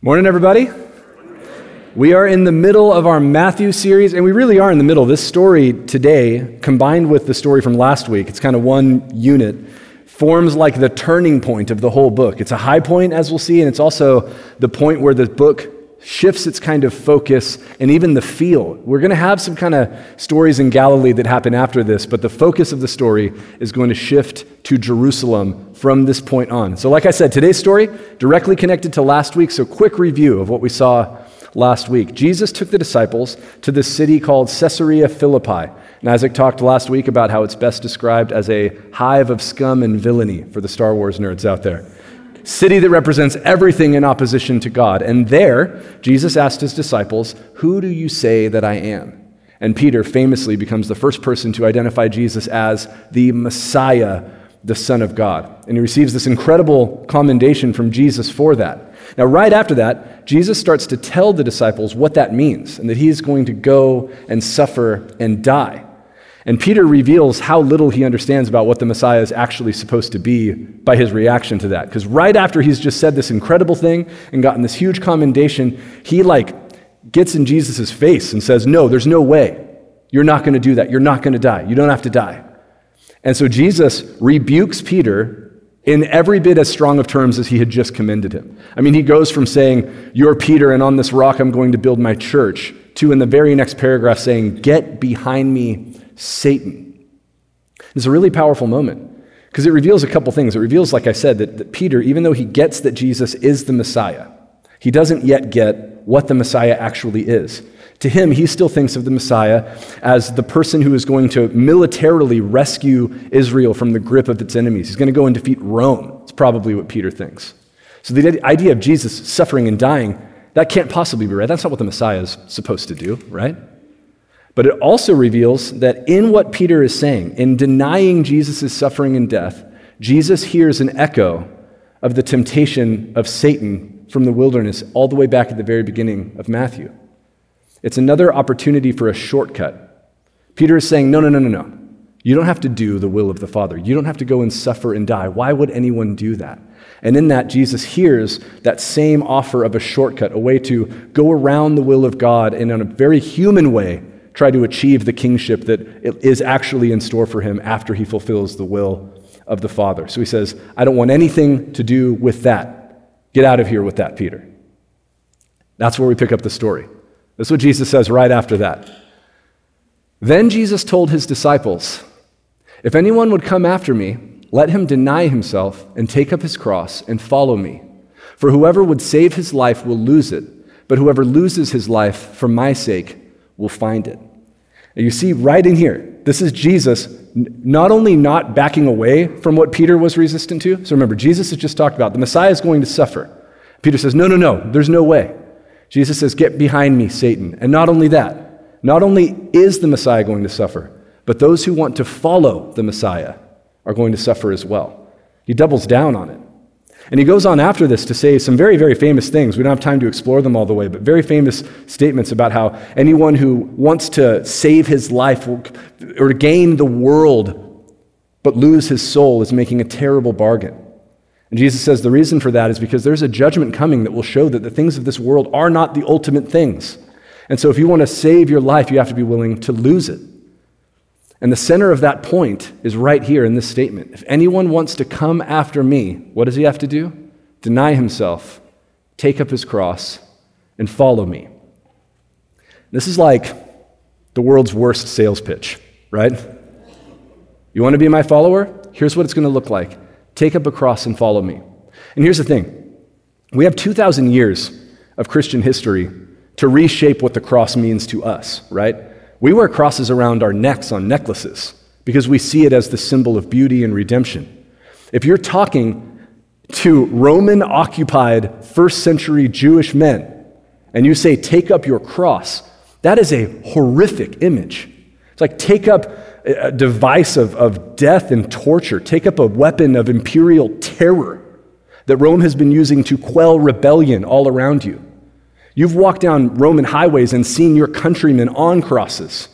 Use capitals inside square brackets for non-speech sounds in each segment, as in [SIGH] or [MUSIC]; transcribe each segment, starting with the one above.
Morning, everybody. We are in the middle of our Matthew series, and we really are in the middle. This story today, combined with the story from last week, it's kind of one unit, forms like the turning point of the whole book. It's a high point, as we'll see, and it's also the point where the book shifts its kind of focus and even the feel. We're going to have some kind of stories in Galilee that happen after this, but the focus of the story is going to shift to Jerusalem from this point on. So, like I said, today's story directly connected to last week. So, quick review of what we saw last week. Jesus took the disciples to this city called Caesarea Philippi. And Isaac talked last week about how it's best described as a hive of scum and villainy for the Star Wars nerds out there city that represents everything in opposition to God. And there, Jesus asked his disciples, Who do you say that I am? And Peter famously becomes the first person to identify Jesus as the Messiah, the Son of God. And he receives this incredible commendation from Jesus for that. Now, right after that, Jesus starts to tell the disciples what that means and that he is going to go and suffer and die. And Peter reveals how little he understands about what the Messiah is actually supposed to be by his reaction to that. Because right after he's just said this incredible thing and gotten this huge commendation, he like gets in Jesus' face and says, No, there's no way. You're not going to do that. You're not going to die. You don't have to die. And so Jesus rebukes Peter in every bit as strong of terms as he had just commended him. I mean, he goes from saying, You're Peter, and on this rock I'm going to build my church, to in the very next paragraph saying, Get behind me, Satan. It's a really powerful moment because it reveals a couple things. It reveals, like I said, that, that Peter, even though he gets that Jesus is the Messiah, he doesn't yet get what the Messiah actually is. To him, he still thinks of the Messiah as the person who is going to militarily rescue Israel from the grip of its enemies. He's going to go and defeat Rome. It's probably what Peter thinks. So the idea of Jesus suffering and dying, that can't possibly be right. That's not what the Messiah is supposed to do, right? But it also reveals that in what Peter is saying, in denying Jesus' suffering and death, Jesus hears an echo of the temptation of Satan from the wilderness all the way back at the very beginning of Matthew. It's another opportunity for a shortcut. Peter is saying, No, no, no, no, no. You don't have to do the will of the Father. You don't have to go and suffer and die. Why would anyone do that? And in that, Jesus hears that same offer of a shortcut, a way to go around the will of God and in a very human way try to achieve the kingship that is actually in store for him after he fulfills the will of the Father. So he says, I don't want anything to do with that. Get out of here with that, Peter. That's where we pick up the story. That's what Jesus says right after that. Then Jesus told his disciples, If anyone would come after me, let him deny himself and take up his cross and follow me. For whoever would save his life will lose it, but whoever loses his life for my sake will find it. You see right in here, this is Jesus not only not backing away from what Peter was resistant to. So remember, Jesus has just talked about the Messiah is going to suffer. Peter says, No, no, no, there's no way. Jesus says, Get behind me, Satan. And not only that, not only is the Messiah going to suffer, but those who want to follow the Messiah are going to suffer as well. He doubles down on it. And he goes on after this to say some very, very famous things. We don't have time to explore them all the way, but very famous statements about how anyone who wants to save his life or gain the world but lose his soul is making a terrible bargain. And Jesus says the reason for that is because there's a judgment coming that will show that the things of this world are not the ultimate things. And so if you want to save your life, you have to be willing to lose it. And the center of that point is right here in this statement. If anyone wants to come after me, what does he have to do? Deny himself, take up his cross, and follow me. This is like the world's worst sales pitch, right? You want to be my follower? Here's what it's going to look like take up a cross and follow me. And here's the thing we have 2,000 years of Christian history to reshape what the cross means to us, right? We wear crosses around our necks on necklaces because we see it as the symbol of beauty and redemption. If you're talking to Roman occupied first century Jewish men and you say, take up your cross, that is a horrific image. It's like take up a device of, of death and torture, take up a weapon of imperial terror that Rome has been using to quell rebellion all around you. You've walked down Roman highways and seen your countrymen on crosses.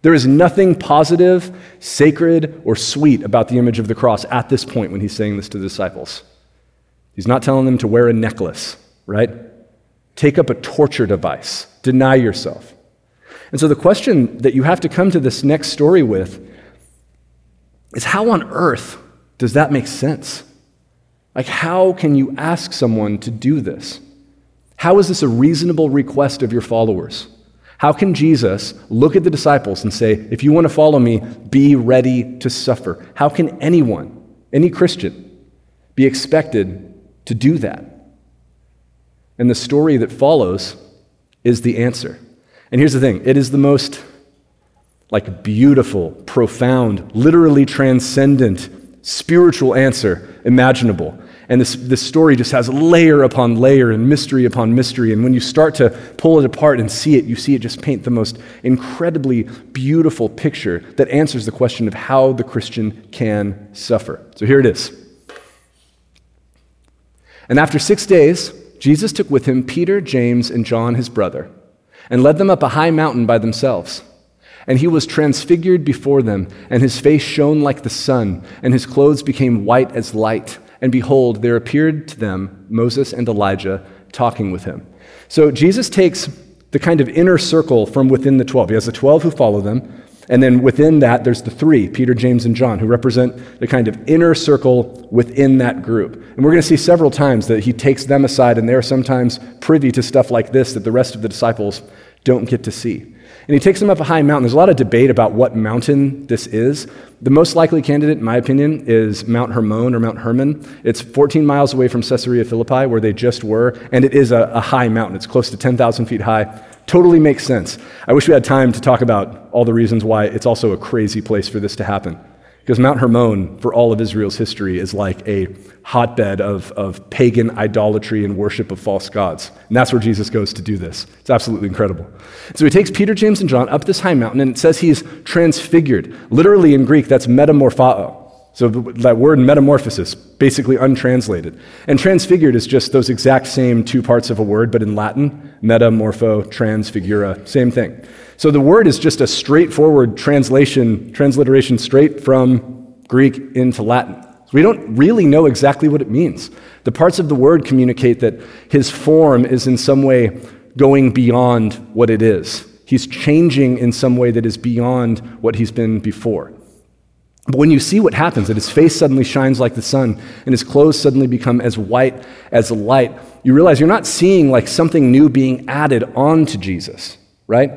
There is nothing positive, sacred, or sweet about the image of the cross at this point when he's saying this to the disciples. He's not telling them to wear a necklace, right? take up a torture device, deny yourself. And so the question that you have to come to this next story with is how on earth does that make sense? Like, how can you ask someone to do this? How is this a reasonable request of your followers? How can Jesus look at the disciples and say, if you want to follow me, be ready to suffer? How can anyone, any Christian, be expected to do that? And the story that follows is the answer. And here's the thing it is the most like beautiful, profound, literally transcendent, spiritual answer imaginable. And this, this story just has layer upon layer and mystery upon mystery. And when you start to pull it apart and see it, you see it just paint the most incredibly beautiful picture that answers the question of how the Christian can suffer. So here it is. And after six days, Jesus took with him Peter, James, and John, his brother, and led them up a high mountain by themselves. And he was transfigured before them, and his face shone like the sun, and his clothes became white as light. And behold, there appeared to them Moses and Elijah talking with him. So Jesus takes the kind of inner circle from within the 12. He has the 12 who follow them, and then within that, there's the three, Peter, James, and John, who represent the kind of inner circle within that group. And we're going to see several times that he takes them aside, and they're sometimes privy to stuff like this that the rest of the disciples don't get to see. And he takes them up a high mountain. There's a lot of debate about what mountain this is. The most likely candidate, in my opinion, is Mount Hermon or Mount Hermon. It's 14 miles away from Caesarea Philippi, where they just were, and it is a, a high mountain. It's close to 10,000 feet high. Totally makes sense. I wish we had time to talk about all the reasons why it's also a crazy place for this to happen. Because Mount Hermon, for all of Israel's history, is like a hotbed of, of pagan idolatry and worship of false gods. And that's where Jesus goes to do this. It's absolutely incredible. So he takes Peter, James, and John up this high mountain, and it says he's transfigured. Literally in Greek, that's metamorphao. So that word metamorphosis, basically untranslated. And transfigured is just those exact same two parts of a word, but in Latin, metamorpho, transfigura, same thing. So the word is just a straightforward translation, transliteration straight from Greek into Latin. We don't really know exactly what it means. The parts of the word communicate that his form is in some way going beyond what it is. He's changing in some way that is beyond what he's been before. But when you see what happens, that his face suddenly shines like the sun and his clothes suddenly become as white as light, you realize you're not seeing like something new being added on to Jesus, right?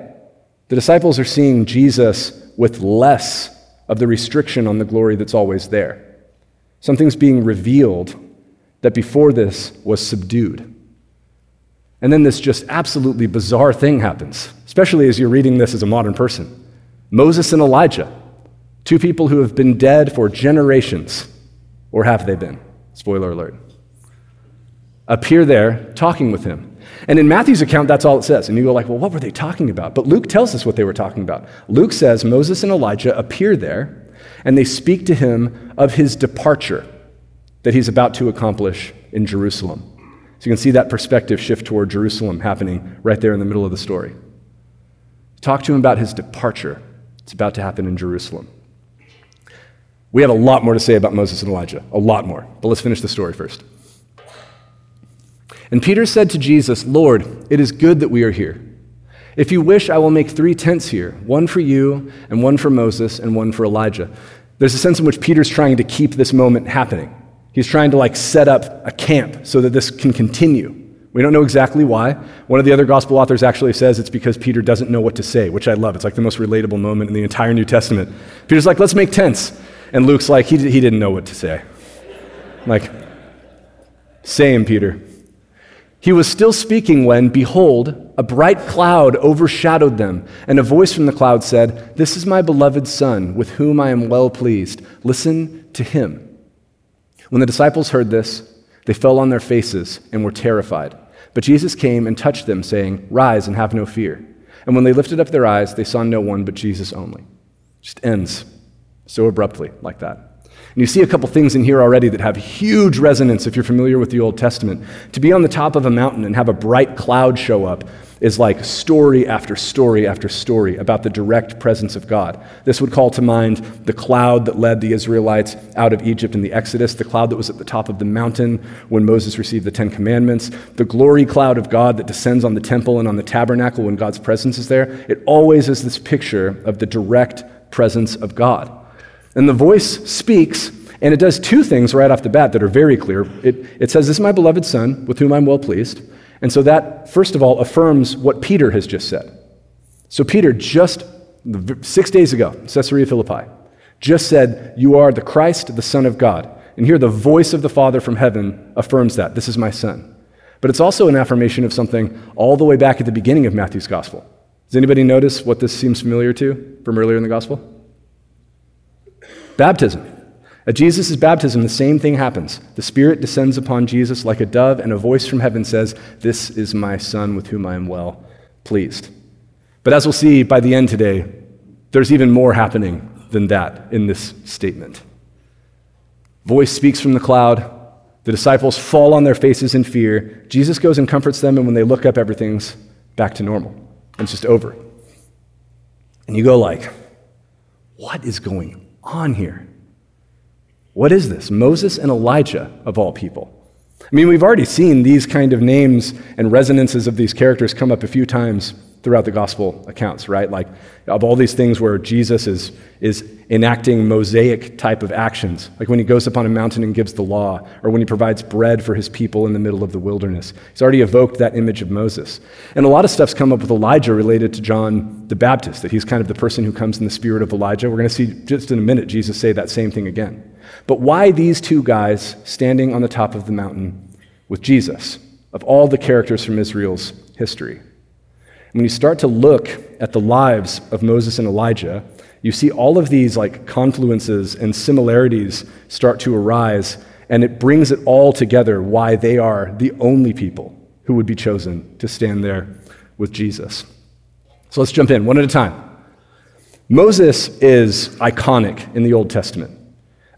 The disciples are seeing Jesus with less of the restriction on the glory that's always there. Something's being revealed that before this was subdued. And then this just absolutely bizarre thing happens, especially as you're reading this as a modern person. Moses and Elijah, two people who have been dead for generations, or have they been? Spoiler alert. Appear there talking with him. And in Matthew's account, that's all it says. And you go like, well, what were they talking about? But Luke tells us what they were talking about. Luke says Moses and Elijah appear there, and they speak to him of his departure that he's about to accomplish in Jerusalem. So you can see that perspective shift toward Jerusalem happening right there in the middle of the story. Talk to him about his departure. It's about to happen in Jerusalem. We have a lot more to say about Moses and Elijah, a lot more. But let's finish the story first. And Peter said to Jesus, Lord, it is good that we are here. If you wish, I will make three tents here one for you, and one for Moses, and one for Elijah. There's a sense in which Peter's trying to keep this moment happening. He's trying to like set up a camp so that this can continue. We don't know exactly why. One of the other gospel authors actually says it's because Peter doesn't know what to say, which I love. It's like the most relatable moment in the entire New Testament. Peter's like, let's make tents. And Luke's like, he, he didn't know what to say. I'm like, same, Peter. He was still speaking when, behold, a bright cloud overshadowed them, and a voice from the cloud said, This is my beloved Son, with whom I am well pleased. Listen to him. When the disciples heard this, they fell on their faces and were terrified. But Jesus came and touched them, saying, Rise and have no fear. And when they lifted up their eyes, they saw no one but Jesus only. Just ends so abruptly like that. And you see a couple things in here already that have huge resonance if you're familiar with the Old Testament. To be on the top of a mountain and have a bright cloud show up is like story after story after story about the direct presence of God. This would call to mind the cloud that led the Israelites out of Egypt in the Exodus, the cloud that was at the top of the mountain when Moses received the Ten Commandments, the glory cloud of God that descends on the temple and on the tabernacle when God's presence is there. It always is this picture of the direct presence of God. And the voice speaks, and it does two things right off the bat that are very clear. It, it says, This is my beloved Son, with whom I'm well pleased. And so that, first of all, affirms what Peter has just said. So Peter just six days ago, Caesarea Philippi, just said, You are the Christ, the Son of God. And here the voice of the Father from heaven affirms that. This is my Son. But it's also an affirmation of something all the way back at the beginning of Matthew's Gospel. Does anybody notice what this seems familiar to from earlier in the Gospel? Baptism. At Jesus' baptism, the same thing happens. The Spirit descends upon Jesus like a dove, and a voice from heaven says, This is my Son with whom I am well pleased. But as we'll see by the end today, there's even more happening than that in this statement. Voice speaks from the cloud. The disciples fall on their faces in fear. Jesus goes and comforts them, and when they look up, everything's back to normal. It's just over. And you go like, what is going on here? What is this? Moses and Elijah, of all people. I mean, we've already seen these kind of names and resonances of these characters come up a few times throughout the gospel accounts, right? Like, of all these things where Jesus is, is enacting Mosaic type of actions, like when he goes up on a mountain and gives the law, or when he provides bread for his people in the middle of the wilderness. He's already evoked that image of Moses. And a lot of stuff's come up with Elijah related to John the Baptist, that he's kind of the person who comes in the spirit of Elijah. We're going to see just in a minute Jesus say that same thing again. But why these two guys standing on the top of the mountain with Jesus, of all the characters from Israel's history? When you start to look at the lives of Moses and Elijah, you see all of these like confluences and similarities start to arise, and it brings it all together why they are the only people who would be chosen to stand there with Jesus. So let's jump in one at a time. Moses is iconic in the Old Testament.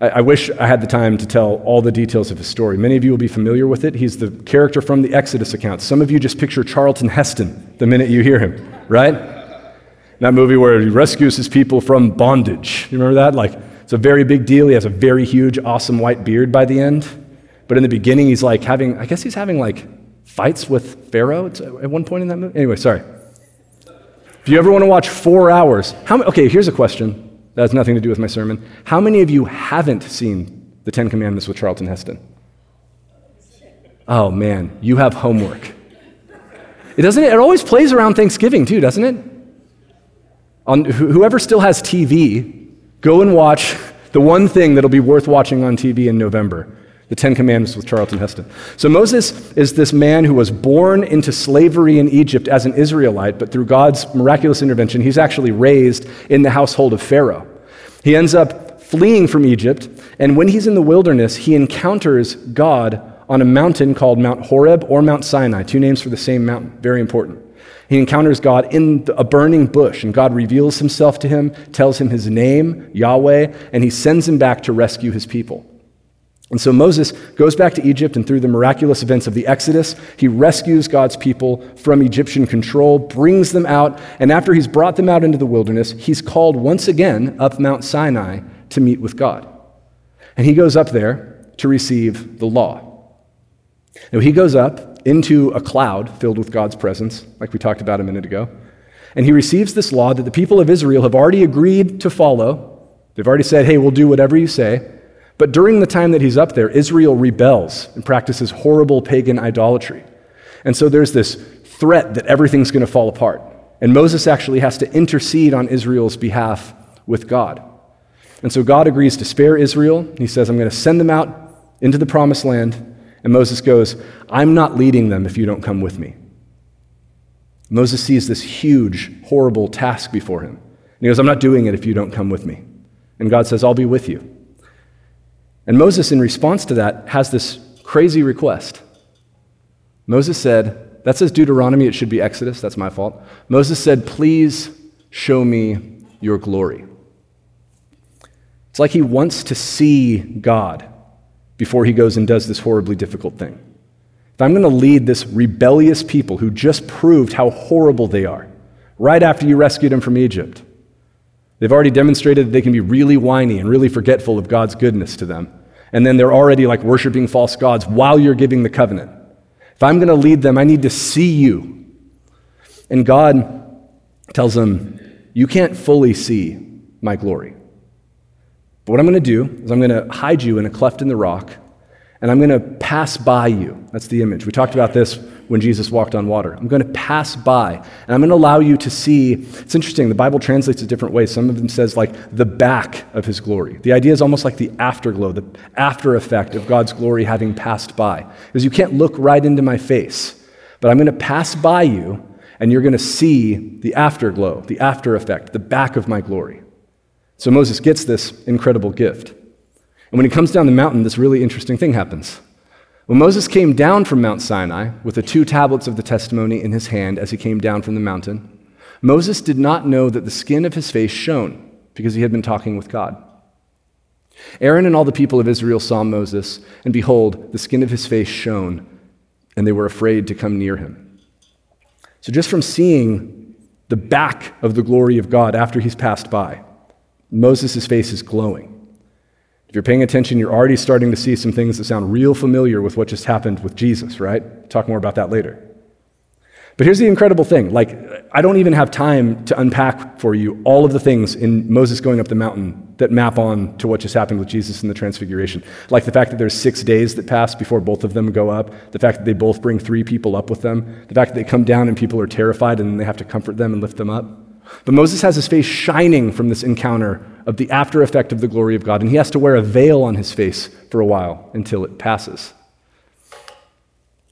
I, I, wish I had the time to tell all the details of his story. Many of you will be familiar with it. He's the character from the Exodus account. Some of you just picture Charlton Heston the minute you hear him, right? That movie where he rescues his people from bondage. You remember that? Like, it's a very big deal. He has a very huge, awesome white beard by the end. But in the beginning, he's like having, I guess he's having like fights with Pharaoh at one point in that movie. Anyway, sorry. If you ever want to watch four hours, how okay, here's a question. That has nothing to do with my sermon. How many of you haven't seen the Ten Commandments with Charlton Heston? Oh man, you have homework. It doesn't. It always plays around Thanksgiving too, doesn't it? On whoever still has TV, go and watch the one thing that'll be worth watching on TV in November the Ten Commandments with Charlton Heston. So Moses is this man who was born into slavery in Egypt as an Israelite, but through God's miraculous intervention, he's actually raised in the household of Pharaoh. He ends up fleeing from Egypt, and when he's in the wilderness, he encounters God on a mountain called Mount Horeb or Mount Sinai, two names for the same mountain, very important. He encounters God in a burning bush, and God reveals himself to him, tells him his name, Yahweh, and he sends him back to rescue his people. And so Moses goes back to Egypt, and through the miraculous events of the Exodus, he rescues God's people from Egyptian control, brings them out, and after he's brought them out into the wilderness, he's called once again up Mount Sinai to meet with God. And he goes up there to receive the law. Now, he goes up into a cloud filled with God's presence, like we talked about a minute ago, and he receives this law that the people of Israel have already agreed to follow. They've already said, hey, we'll do whatever you say. But during the time that he's up there, Israel rebels and practices horrible pagan idolatry. And so there's this threat that everything's going to fall apart. And Moses actually has to intercede on Israel's behalf with God. And so God agrees to spare Israel. He says, I'm going to send them out into the promised land. And Moses goes, I'm not leading them if you don't come with me. Moses sees this huge, horrible task before him. And he goes, I'm not doing it if you don't come with me. And God says, I'll be with you. And Moses, in response to that, has this crazy request. Moses said, that says Deuteronomy, it should be Exodus, that's my fault. Moses said, Please show me your glory. It's like he wants to see God before he goes and does this horribly difficult thing. if I'm going to lead this rebellious people who just proved how horrible they are right after you rescued them from Egypt, they've already demonstrated that they can be really whiny and really forgetful of God's goodness to them. And then they're already like worshiping false gods while you're giving the covenant. If I'm going to lead them, I need to see you. And God tells them, You can't fully see my glory. But what I'm going to do is I'm going to hide you in a cleft in the rock and I'm going to pass by you. That's the image. We talked about this when Jesus walked on water. I'm going to pass by, and I'm going to allow you to see. It's interesting, the Bible translates it different ways. Some of them says like the back of his glory. The idea is almost like the afterglow, the after effect of God's glory having passed by. Because you can't look right into my face, but I'm going to pass by you, and you're going to see the afterglow, the after effect, the back of my glory. So Moses gets this incredible gift. And when he comes down the mountain, this really interesting thing happens. When Moses came down from Mount Sinai with the two tablets of the testimony in his hand as he came down from the mountain, Moses did not know that the skin of his face shone because he had been talking with God. Aaron and all the people of Israel saw Moses, and behold, the skin of his face shone, and they were afraid to come near him. So, just from seeing the back of the glory of God after he's passed by, Moses' face is glowing. If you're paying attention, you're already starting to see some things that sound real familiar with what just happened with Jesus, right? Talk more about that later. But here's the incredible thing like, I don't even have time to unpack for you all of the things in Moses going up the mountain that map on to what just happened with Jesus in the Transfiguration. Like the fact that there's six days that pass before both of them go up, the fact that they both bring three people up with them, the fact that they come down and people are terrified and then they have to comfort them and lift them up. But Moses has his face shining from this encounter of the after effect of the glory of God, and he has to wear a veil on his face for a while until it passes.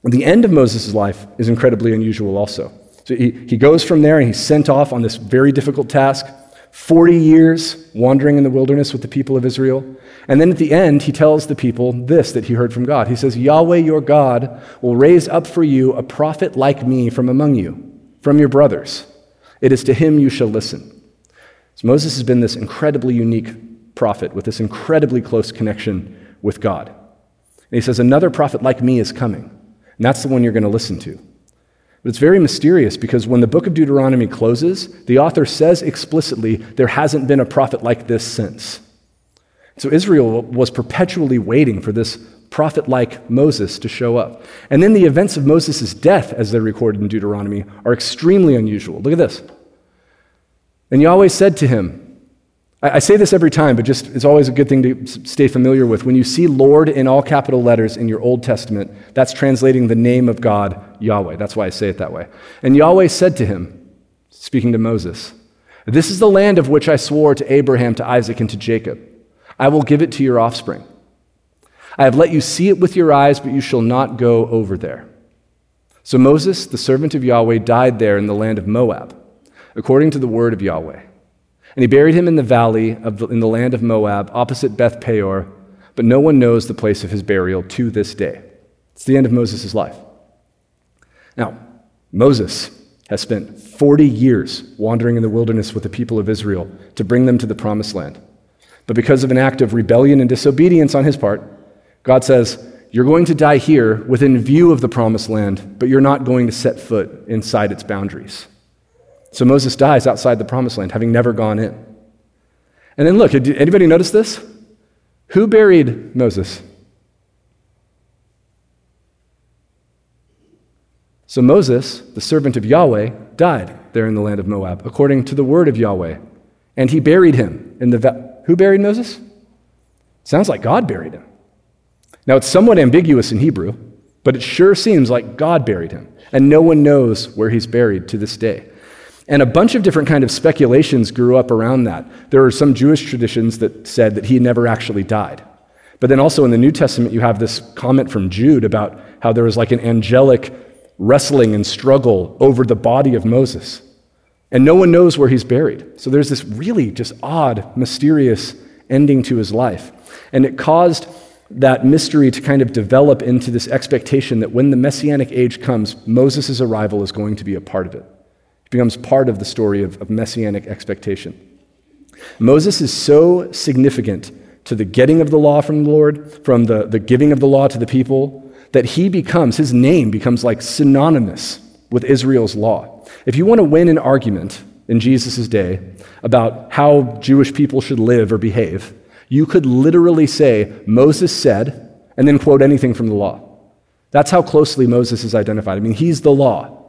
The end of Moses' life is incredibly unusual also. So he, he goes from there and he's sent off on this very difficult task 40 years wandering in the wilderness with the people of Israel. And then at the end, he tells the people this that he heard from God. He says, Yahweh your God will raise up for you a prophet like me from among you, from your brothers. It is to him you shall listen. So Moses has been this incredibly unique prophet with this incredibly close connection with God. And he says, Another prophet like me is coming, and that's the one you're going to listen to. But it's very mysterious because when the book of Deuteronomy closes, the author says explicitly, there hasn't been a prophet like this since. So Israel was perpetually waiting for this prophet like Moses to show up. And then the events of Moses' death, as they're recorded in Deuteronomy, are extremely unusual. Look at this. And Yahweh said to him, I, say this every time, but just it's always a good thing to stay familiar with. When you see Lord in all capital letters in your Old Testament, that's translating the name of God, Yahweh. That's why I say it that way. And Yahweh said to him, speaking to Moses, This is the land of which I swore to Abraham, to Isaac, and to Jacob. I will give it to your offspring. I have let you see it with your eyes, but you shall not go over there. So Moses, the servant of Yahweh, died there in the land of Moab, according to the word of Yahweh. And he buried him in the valley of the, in the land of Moab, opposite Beth Peor, but no one knows the place of his burial to this day. It's the end of Moses' life. Now, Moses has spent 40 years wandering in the wilderness with the people of Israel to bring them to the promised land. But because of an act of rebellion and disobedience on his part, God says, You're going to die here within view of the promised land, but you're not going to set foot inside its boundaries. So Moses dies outside the promised land, having never gone in. And then look, did anybody notice this? Who buried Moses? So Moses, the servant of Yahweh, died there in the land of Moab, according to the word of Yahweh. And he buried him in the. Va- Who buried Moses? Sounds like God buried him. Now, it's somewhat ambiguous in Hebrew, but it sure seems like God buried him, and no one knows where he's buried to this day. And a bunch of different kind of speculations grew up around that. There are some Jewish traditions that said that he never actually died. But then also in the New Testament, you have this comment from Jude about how there was like an angelic wrestling and struggle over the body of Moses. And no one knows where he's buried. So there's this really just odd, mysterious ending to his life. And it caused that mystery to kind of develop into this expectation that when the messianic age comes, Moses' arrival is going to be a part of it. Becomes part of the story of, of messianic expectation. Moses is so significant to the getting of the law from the Lord, from the, the giving of the law to the people, that he becomes, his name becomes like synonymous with Israel's law. If you want to win an argument in Jesus' day about how Jewish people should live or behave, you could literally say, Moses said, and then quote anything from the law. That's how closely Moses is identified. I mean, he's the law.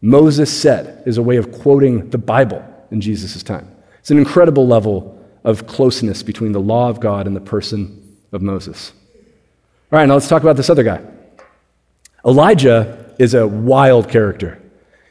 Moses said is a way of quoting the Bible in Jesus' time. It's an incredible level of closeness between the law of God and the person of Moses. All right, now let's talk about this other guy. Elijah is a wild character.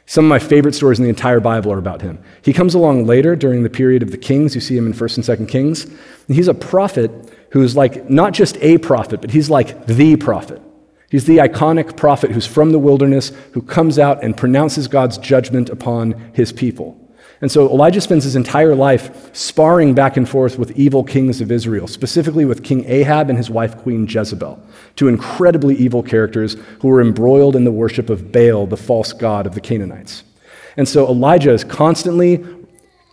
Some of my favorite stories in the entire Bible are about him. He comes along later during the period of the kings. You see him in 1st and 2nd Kings. And he's a prophet who's like not just a prophet, but he's like the prophet. He's the iconic prophet who's from the wilderness, who comes out and pronounces God's judgment upon his people. And so Elijah spends his entire life sparring back and forth with evil kings of Israel, specifically with King Ahab and his wife, Queen Jezebel, two incredibly evil characters who were embroiled in the worship of Baal, the false god of the Canaanites. And so Elijah is constantly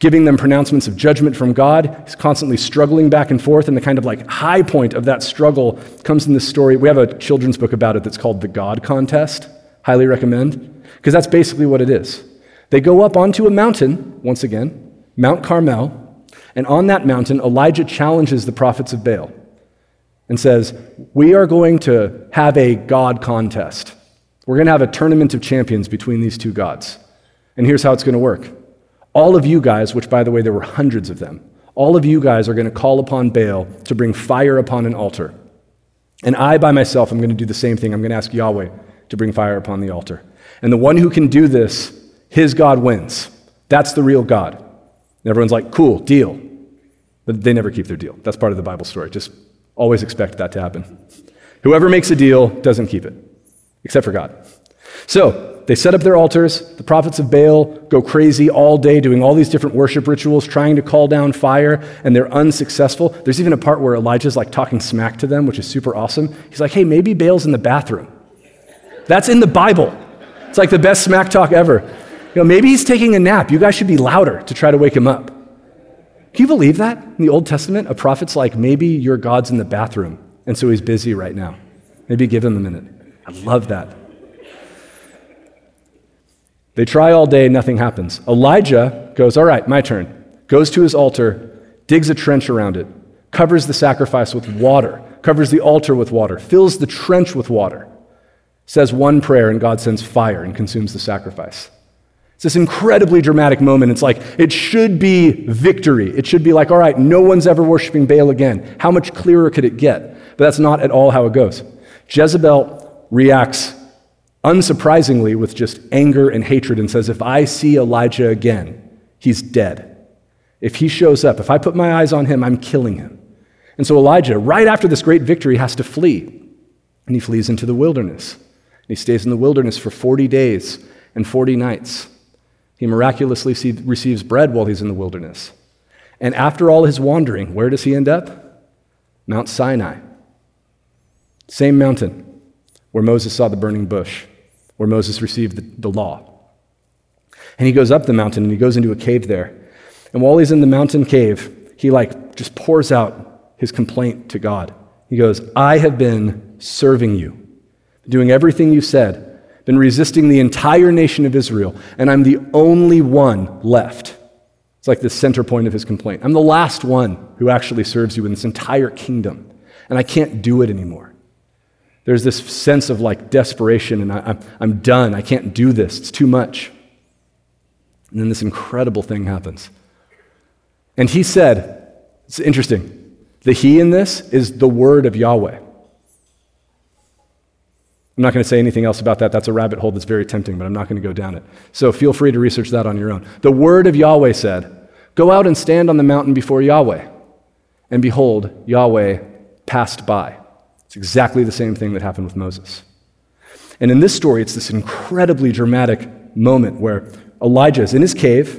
giving them pronouncements of judgment from God. He's constantly struggling back and forth, and the kind of like high point of that struggle comes in this story. We have a children's book about it that's called The God Contest. Highly recommend, because that's basically what it is. They go up onto a mountain, once again, Mount Carmel, and on that mountain, Elijah challenges the prophets of Baal and says, We are going to have a God contest. We're going to have a tournament of champions between these two gods. And here's how it's going to work. All of you guys, which by the way, there were hundreds of them, all of you guys are going to call upon Baal to bring fire upon an altar. And I, by myself, am going to do the same thing. I'm going to ask Yahweh to bring fire upon the altar. And the one who can do this his God wins. That's the real God. And everyone's like, cool, deal. But they never keep their deal. That's part of the Bible story. Just always expect that to happen. Whoever makes a deal doesn't keep it, except for God. So they set up their altars. The prophets of Baal go crazy all day doing all these different worship rituals, trying to call down fire, and they're unsuccessful. There's even a part where Elijah's like talking smack to them, which is super awesome. He's like, hey, maybe Baal's in the bathroom. That's in the Bible. It's like the best smack talk ever. You know, maybe he's taking a nap. You guys should be louder to try to wake him up. Can you believe that? In the Old Testament, a prophet's like, maybe your God's in the bathroom, and so he's busy right now. Maybe give him a minute. I love that. They try all day, nothing happens. Elijah goes, All right, my turn. Goes to his altar, digs a trench around it, covers the sacrifice with water, covers the altar with water, fills the trench with water, says one prayer, and God sends fire and consumes the sacrifice. It's this incredibly dramatic moment. It's like, it should be victory. It should be like, all right, no one's ever worshiping Baal again. How much clearer could it get? But that's not at all how it goes. Jezebel reacts unsurprisingly with just anger and hatred and says, if I see Elijah again, he's dead. If he shows up, if I put my eyes on him, I'm killing him. And so Elijah, right after this great victory, has to flee. And he flees into the wilderness. And he stays in the wilderness for 40 days and 40 nights. He miraculously receives bread while he's in the wilderness. And after all his wandering, where does he end up? Mount Sinai. Same mountain where Moses saw the burning bush, where Moses received the, the law. And he goes up the mountain and he goes into a cave there. And while he's in the mountain cave, he like just pours out his complaint to God. He goes, I have been serving you, doing everything you said been resisting the entire nation of Israel, and I'm the only one left. It's like the center point of his complaint. I'm the last one who actually serves you in this entire kingdom, and I can't do it anymore. There's this sense of like desperation, and I, am done. I can't do this. It's too much. And then this incredible thing happens. And he said, it's interesting. The he in this is the word of Yahweh. I'm not going to say anything else about that. That's a rabbit hole that's very tempting, but I'm not going to go down it. So feel free to research that on your own. The word of Yahweh said, Go out and stand on the mountain before Yahweh. And behold, Yahweh passed by. It's exactly the same thing that happened with Moses. And in this story, it's this incredibly dramatic moment where Elijah is in his cave.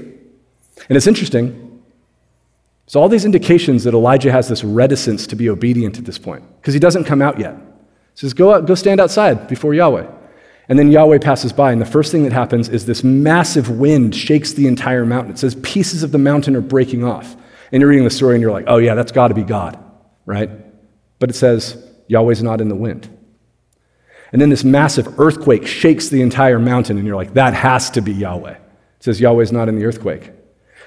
And it's interesting. So, all these indications that Elijah has this reticence to be obedient at this point, because he doesn't come out yet He says, go, out, go stand outside before Yahweh. And then Yahweh passes by, and the first thing that happens is this massive wind shakes the entire mountain. It says pieces of the mountain are breaking off. And you're reading the story and you're like, oh, yeah, that's got to be God, right? But it says Yahweh's not in the wind. And then this massive earthquake shakes the entire mountain, and you're like, that has to be Yahweh. It says Yahweh's not in the earthquake.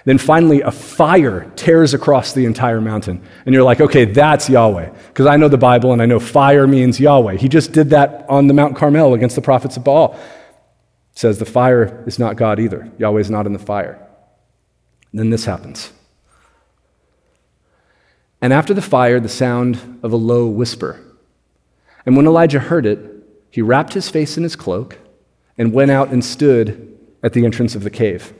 Then finally, a fire tears across the entire mountain. And you're like, okay, that's Yahweh. Because I know the Bible and I know fire means Yahweh. He just did that on the Mount Carmel against the prophets of Baal. It says the fire is not God either. Yahweh is not in the fire. And then this happens. And after the fire, the sound of a low whisper. And when Elijah heard it, he wrapped his face in his cloak and went out and stood at the entrance of the cave.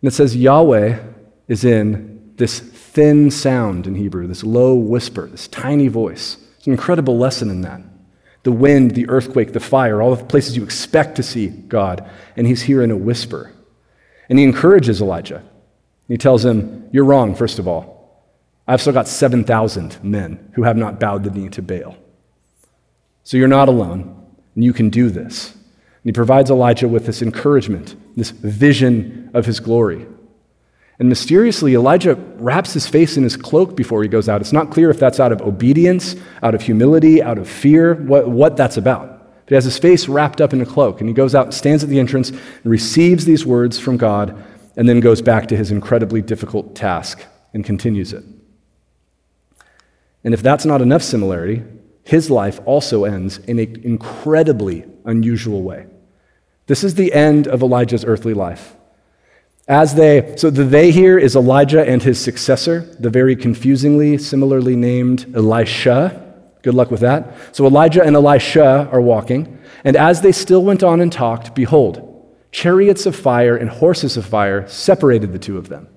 And it says Yahweh is in this thin sound in Hebrew, this low whisper, this tiny voice. It's an incredible lesson in that. The wind, the earthquake, the fire, all the places you expect to see God. And he's here in a whisper. And he encourages Elijah. He tells him, You're wrong, first of all. I've still got 7,000 men who have not bowed the knee to Baal. So you're not alone, and you can do this. And he provides Elijah with this encouragement, this vision of his glory. And mysteriously, Elijah wraps his face in his cloak before he goes out. It's not clear if that's out of obedience, out of humility, out of fear, what, what that's about. But he has his face wrapped up in a cloak, and he goes out, stands at the entrance, and receives these words from God, and then goes back to his incredibly difficult task and continues it. And if that's not enough similarity, his life also ends in an incredibly unusual way. This is the end of Elijah's earthly life. As they, so the they here is Elijah and his successor, the very confusingly, similarly named Elisha. Good luck with that. So Elijah and Elisha are walking, and as they still went on and talked, behold, chariots of fire and horses of fire separated the two of them.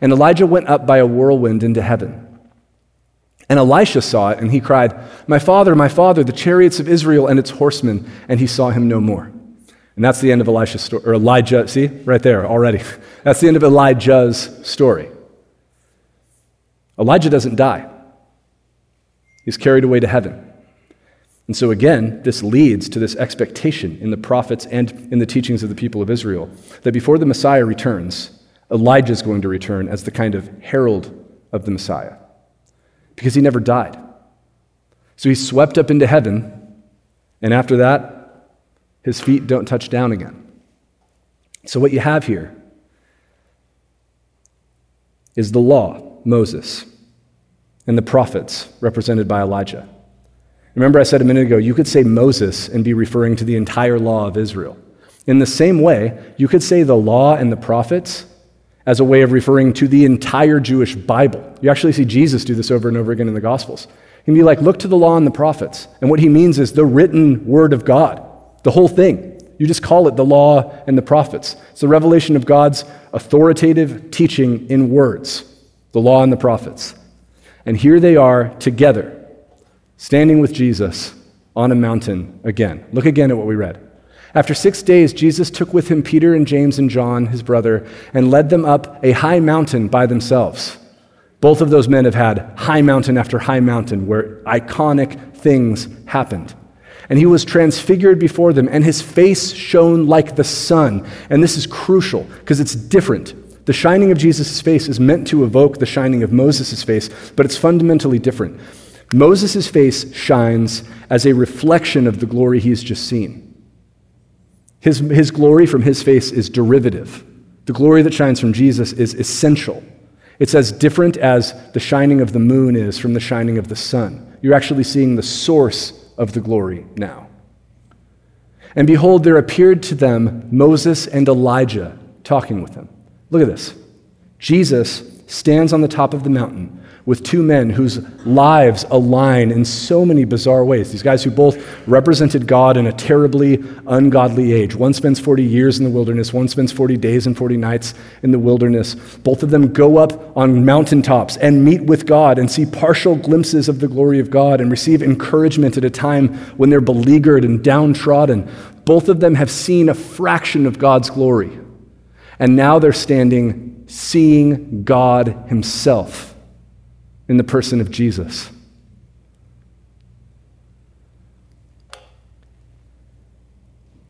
And Elijah went up by a whirlwind into heaven. And Elisha saw it, and he cried, My father, my father, the chariots of Israel and its horsemen. And he saw him no more. And that's the end of Elisha's story, or Elijah, see, right there already. [LAUGHS] That's the end of Elijah's story. Elijah doesn't die, he's carried away to heaven. And so, again, this leads to this expectation in the prophets and in the teachings of the people of Israel that before the Messiah returns, Elijah is going to return as the kind of herald of the Messiah because he never died. So he's swept up into heaven, and after that, his feet don't touch down again. So, what you have here is the law, Moses, and the prophets, represented by Elijah. Remember, I said a minute ago, you could say Moses and be referring to the entire law of Israel. In the same way, you could say the law and the prophets as a way of referring to the entire Jewish Bible. You actually see Jesus do this over and over again in the Gospels. He'd be like, look to the law and the prophets. And what he means is the written word of God. The whole thing. You just call it the law and the prophets. It's the revelation of God's authoritative teaching in words, the law and the prophets. And here they are together, standing with Jesus on a mountain again. Look again at what we read. After six days, Jesus took with him Peter and James and John, his brother, and led them up a high mountain by themselves. Both of those men have had high mountain after high mountain where iconic things happened. And he was transfigured before them, and his face shone like the sun. And this is crucial because it's different. The shining of Jesus' face is meant to evoke the shining of Moses' face, but it's fundamentally different. Moses' face shines as a reflection of the glory he's just seen. His, his glory from his face is derivative. The glory that shines from Jesus is essential. It's as different as the shining of the moon is from the shining of the sun. You're actually seeing the source of the glory now. And behold, there appeared to them Moses and Elijah talking with them. Look at this. Jesus stands on the top of the mountain with two men whose lives align in so many bizarre ways. These guys who both represented God in a terribly ungodly age. One spends 40 years in the wilderness, one spends 40 days and 40 nights in the wilderness. Both of them go up on mountaintops and meet with God and see partial glimpses of the glory of God and receive encouragement at a time when they're beleaguered and downtrodden. Both of them have seen a fraction of God's glory. And now they're standing seeing God Himself in the person of Jesus.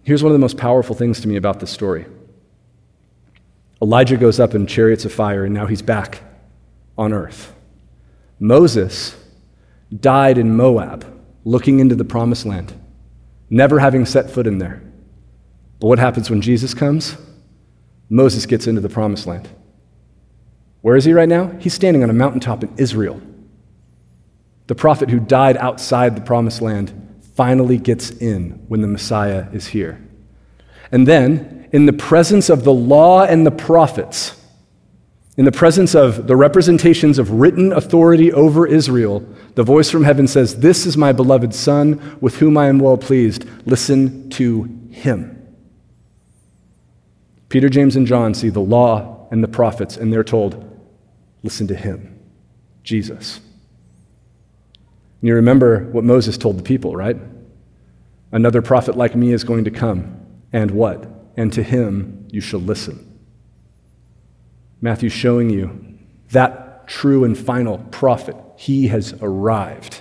Here's one of the most powerful things to me about this story Elijah goes up in chariots of fire, and now he's back on earth. Moses died in Moab looking into the promised land, never having set foot in there. But what happens when Jesus comes? Moses gets into the promised land. Where is he right now? He's standing on a mountaintop in Israel. The prophet who died outside the promised land finally gets in when the Messiah is here. And then, in the presence of the law and the prophets, in the presence of the representations of written authority over Israel, the voice from heaven says, This is my beloved Son, with whom I am well pleased. Listen to him. Peter, James, and John see the law and the prophets, and they're told, Listen to him, Jesus. And you remember what Moses told the people, right? Another prophet like me is going to come, and what? And to him you shall listen. Matthew's showing you that true and final prophet. He has arrived.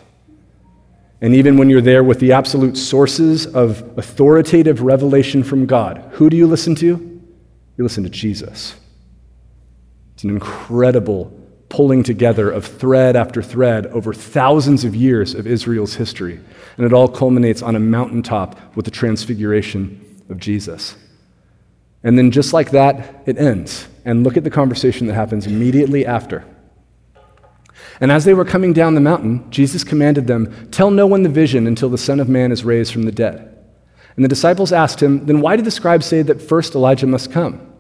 And even when you're there with the absolute sources of authoritative revelation from God, who do you listen to? You listen to Jesus. It's an incredible pulling together of thread after thread over thousands of years of Israel's history. And it all culminates on a mountaintop with the transfiguration of Jesus. And then, just like that, it ends. And look at the conversation that happens immediately after. And as they were coming down the mountain, Jesus commanded them, Tell no one the vision until the Son of Man is raised from the dead. And the disciples asked him, Then why did the scribes say that first Elijah must come?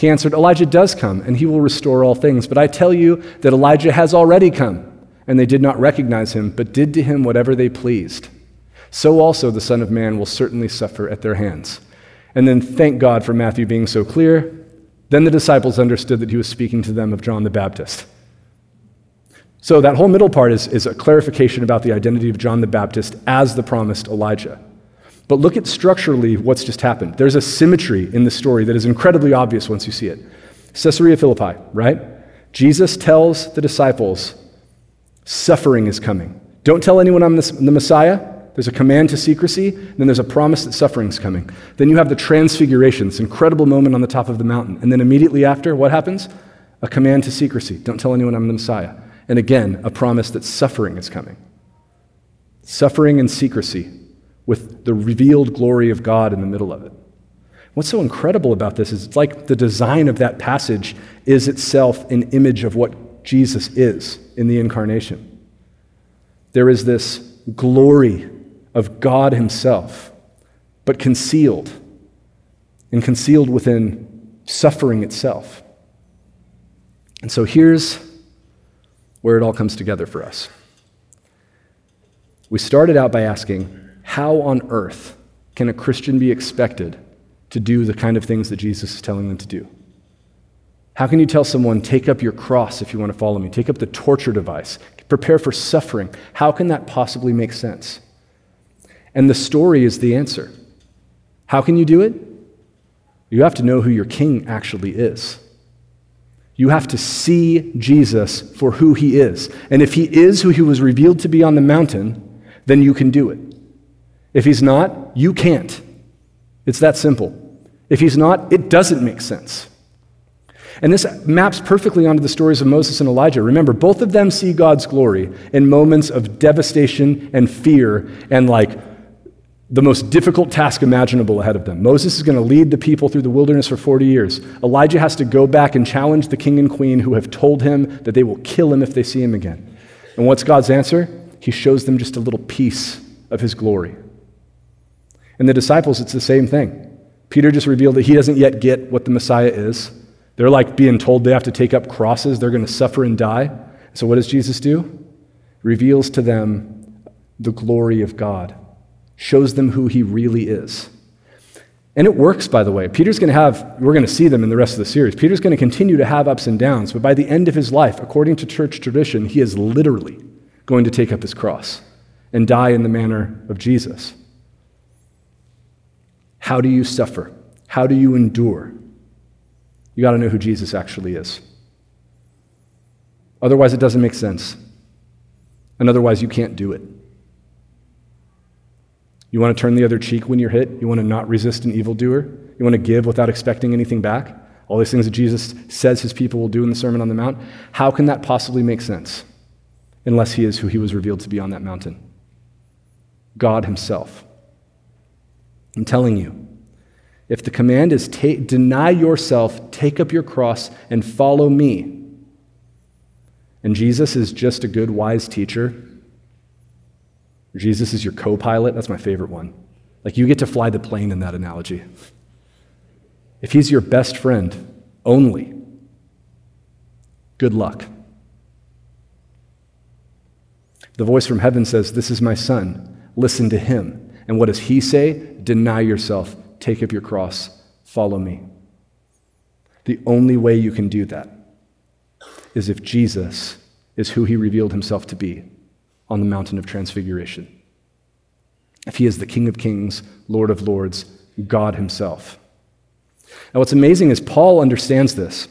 He answered, Elijah does come, and he will restore all things. But I tell you that Elijah has already come. And they did not recognize him, but did to him whatever they pleased. So also the Son of Man will certainly suffer at their hands. And then thank God for Matthew being so clear. Then the disciples understood that he was speaking to them of John the Baptist. So that whole middle part is, is a clarification about the identity of John the Baptist as the promised Elijah. But look at structurally what's just happened. There's a symmetry in the story that is incredibly obvious once you see it. Caesarea Philippi, right? Jesus tells the disciples, suffering is coming. Don't tell anyone I'm the Messiah. There's a command to secrecy, then there's a promise that suffering's coming. Then you have the transfiguration, this incredible moment on the top of the mountain. And then immediately after, what happens? A command to secrecy. Don't tell anyone I'm the Messiah. And again, a promise that suffering is coming. Suffering and secrecy with the revealed glory of God in the middle of it. What's so incredible about this is it's like the design of that passage is itself an image of what Jesus is in the incarnation. There is this glory of God Himself, but concealed, and concealed within suffering itself. And so here's where it all comes together for us. We started out by asking, how on earth can a Christian be expected to do the kind of things that Jesus is telling them to do? How can you tell someone, take up your cross if you want to follow me, take up the torture device, prepare for suffering? How can that possibly make sense? And the story is the answer. How can you do it? You have to know who your king actually is. You have to see Jesus for who he is. And if he is who he was revealed to be on the mountain, then you can do it. If he's not, you can't. It's that simple. If he's not, it doesn't make sense. And this maps perfectly onto the stories of Moses and Elijah. Remember, both of them see God's glory in moments of devastation and fear and like the most difficult task imaginable ahead of them. Moses is going to lead the people through the wilderness for 40 years. Elijah has to go back and challenge the king and queen who have told him that they will kill him if they see him again. And what's God's answer? He shows them just a little piece of his glory. And the disciples, it's the same thing. Peter just revealed that he doesn't yet get what the Messiah is. They're like being told they have to take up crosses, they're going to suffer and die. So, what does Jesus do? Reveals to them the glory of God shows them who he really is. And it works, by the way. Peter's going to have, we're going to see them in the rest of the series. Peter's going to continue to have ups and downs, but by the end of his life, according to church tradition, he is literally going to take up his cross and die in the manner of Jesus. How do you suffer? How do you endure? You got to know who Jesus actually is. Otherwise, it doesn't make sense. And otherwise, you can't do it. You want to turn the other cheek when you're hit? You want to not resist an evildoer? You want to give without expecting anything back? All these things that Jesus says his people will do in the Sermon on the Mount. How can that possibly make sense unless he is who he was revealed to be on that mountain? God Himself. I'm telling you, if the command is ta- deny yourself, take up your cross, and follow me, and Jesus is just a good, wise teacher, Jesus is your co pilot, that's my favorite one. Like you get to fly the plane in that analogy. If he's your best friend only, good luck. The voice from heaven says, This is my son. Listen to him. And what does he say? Deny yourself, take up your cross, follow me. The only way you can do that is if Jesus is who he revealed himself to be on the mountain of transfiguration. If he is the King of kings, Lord of lords, God himself. Now, what's amazing is Paul understands this.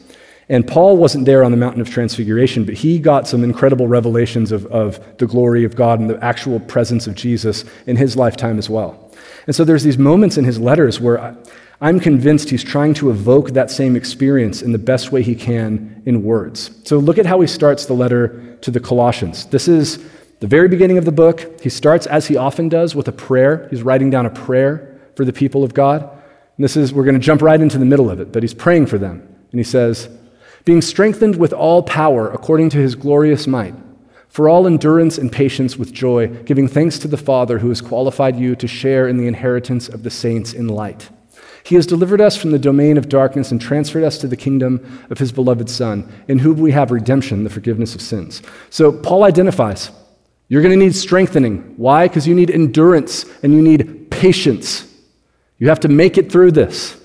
And Paul wasn't there on the mountain of transfiguration, but he got some incredible revelations of, of the glory of God and the actual presence of Jesus in his lifetime as well. And so there's these moments in his letters where I, I'm convinced he's trying to evoke that same experience in the best way he can in words. So look at how he starts the letter to the Colossians. This is the very beginning of the book. He starts, as he often does, with a prayer. He's writing down a prayer for the people of God. And this is, we're going to jump right into the middle of it, but he's praying for them. And he says, being strengthened with all power according to his glorious might, for all endurance and patience with joy, giving thanks to the Father who has qualified you to share in the inheritance of the saints in light. He has delivered us from the domain of darkness and transferred us to the kingdom of his beloved Son, in whom we have redemption, the forgiveness of sins. So Paul identifies you're going to need strengthening. Why? Because you need endurance and you need patience. You have to make it through this.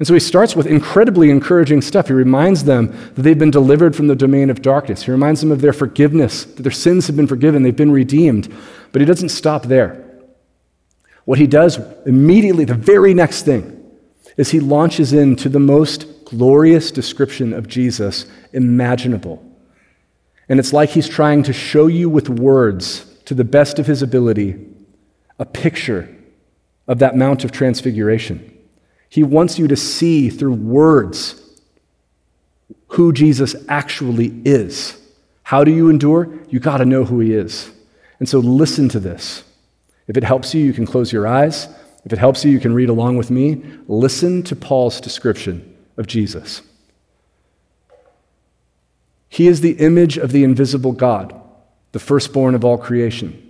And so he starts with incredibly encouraging stuff. He reminds them that they've been delivered from the domain of darkness. He reminds them of their forgiveness, that their sins have been forgiven, they've been redeemed. But he doesn't stop there. What he does immediately, the very next thing, is he launches into the most glorious description of Jesus imaginable. And it's like he's trying to show you with words, to the best of his ability, a picture of that Mount of Transfiguration. He wants you to see through words who Jesus actually is. How do you endure? You got to know who he is. And so listen to this. If it helps you, you can close your eyes. If it helps you, you can read along with me. Listen to Paul's description of Jesus. He is the image of the invisible God, the firstborn of all creation.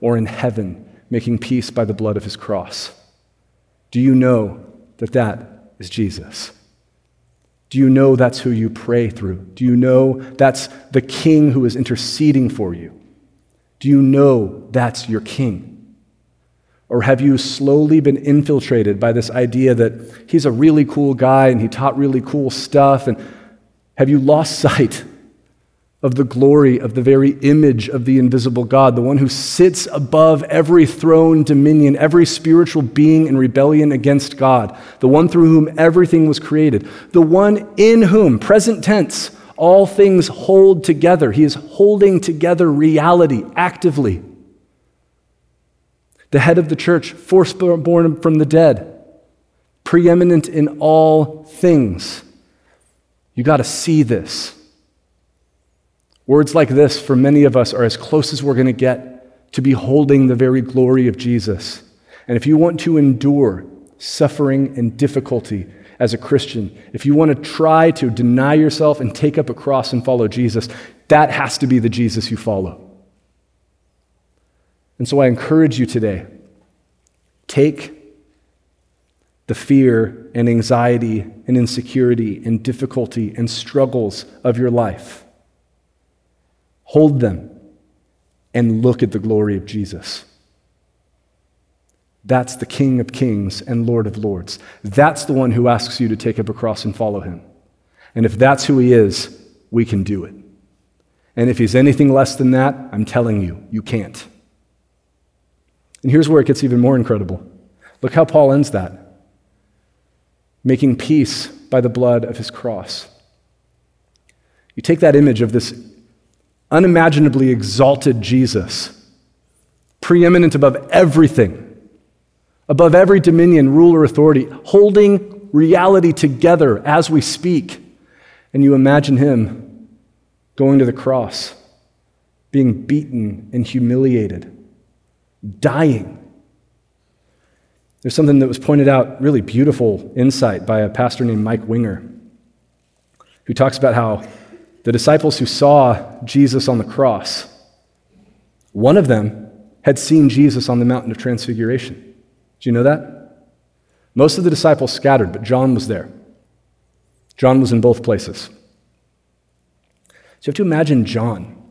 or in heaven, making peace by the blood of his cross. Do you know that that is Jesus? Do you know that's who you pray through? Do you know that's the king who is interceding for you? Do you know that's your king? Or have you slowly been infiltrated by this idea that he's a really cool guy and he taught really cool stuff? And have you lost sight of the glory of the very image of the invisible God, the one who sits above every throne, dominion, every spiritual being in rebellion against God, the one through whom everything was created, the one in whom, present tense, all things hold together. He is holding together reality actively. The head of the church, firstborn from the dead, preeminent in all things. You got to see this. Words like this, for many of us, are as close as we're going to get to beholding the very glory of Jesus. And if you want to endure suffering and difficulty as a Christian, if you want to try to deny yourself and take up a cross and follow Jesus, that has to be the Jesus you follow. And so I encourage you today take the fear and anxiety and insecurity and difficulty and struggles of your life Hold them and look at the glory of Jesus. That's the King of kings and Lord of lords. That's the one who asks you to take up a cross and follow him. And if that's who he is, we can do it. And if he's anything less than that, I'm telling you, you can't. And here's where it gets even more incredible. Look how Paul ends that making peace by the blood of his cross. You take that image of this unimaginably exalted Jesus, preeminent above everything, above every dominion, rule, or authority, holding reality together as we speak. And you imagine him going to the cross, being beaten and humiliated, dying. There's something that was pointed out, really beautiful insight by a pastor named Mike Winger, who talks about how the disciples who saw Jesus on the cross, one of them had seen Jesus on the mountain of transfiguration. Do you know that? Most of the disciples scattered, but John was there. John was in both places. So you have to imagine John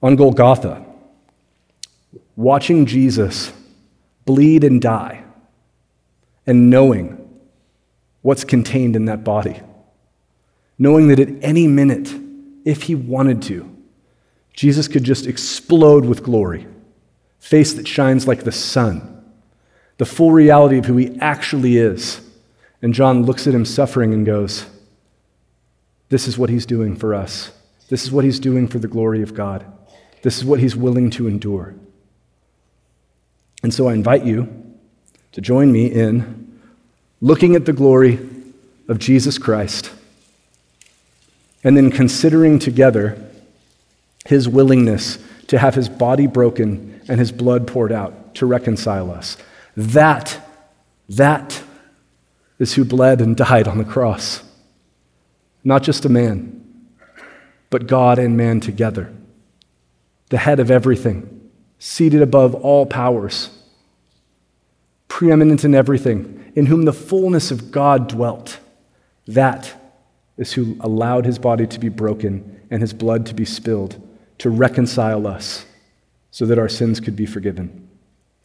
on Golgotha, watching Jesus bleed and die, and knowing what's contained in that body. Knowing that at any minute, if he wanted to, Jesus could just explode with glory, face that shines like the sun, the full reality of who he actually is. And John looks at him suffering and goes, This is what he's doing for us. This is what he's doing for the glory of God. This is what he's willing to endure. And so I invite you to join me in looking at the glory of Jesus Christ and then considering together his willingness to have his body broken and his blood poured out to reconcile us. That, that is who bled and [LAUGHS] died on the cross. Not just a man, but God and man together. The head of everything, seated above all powers preeminent in everything, in whom the fullness of God dwelt. That is who allowed his body to be broken and his blood to be spilled to reconcile us so that our sins could be forgiven.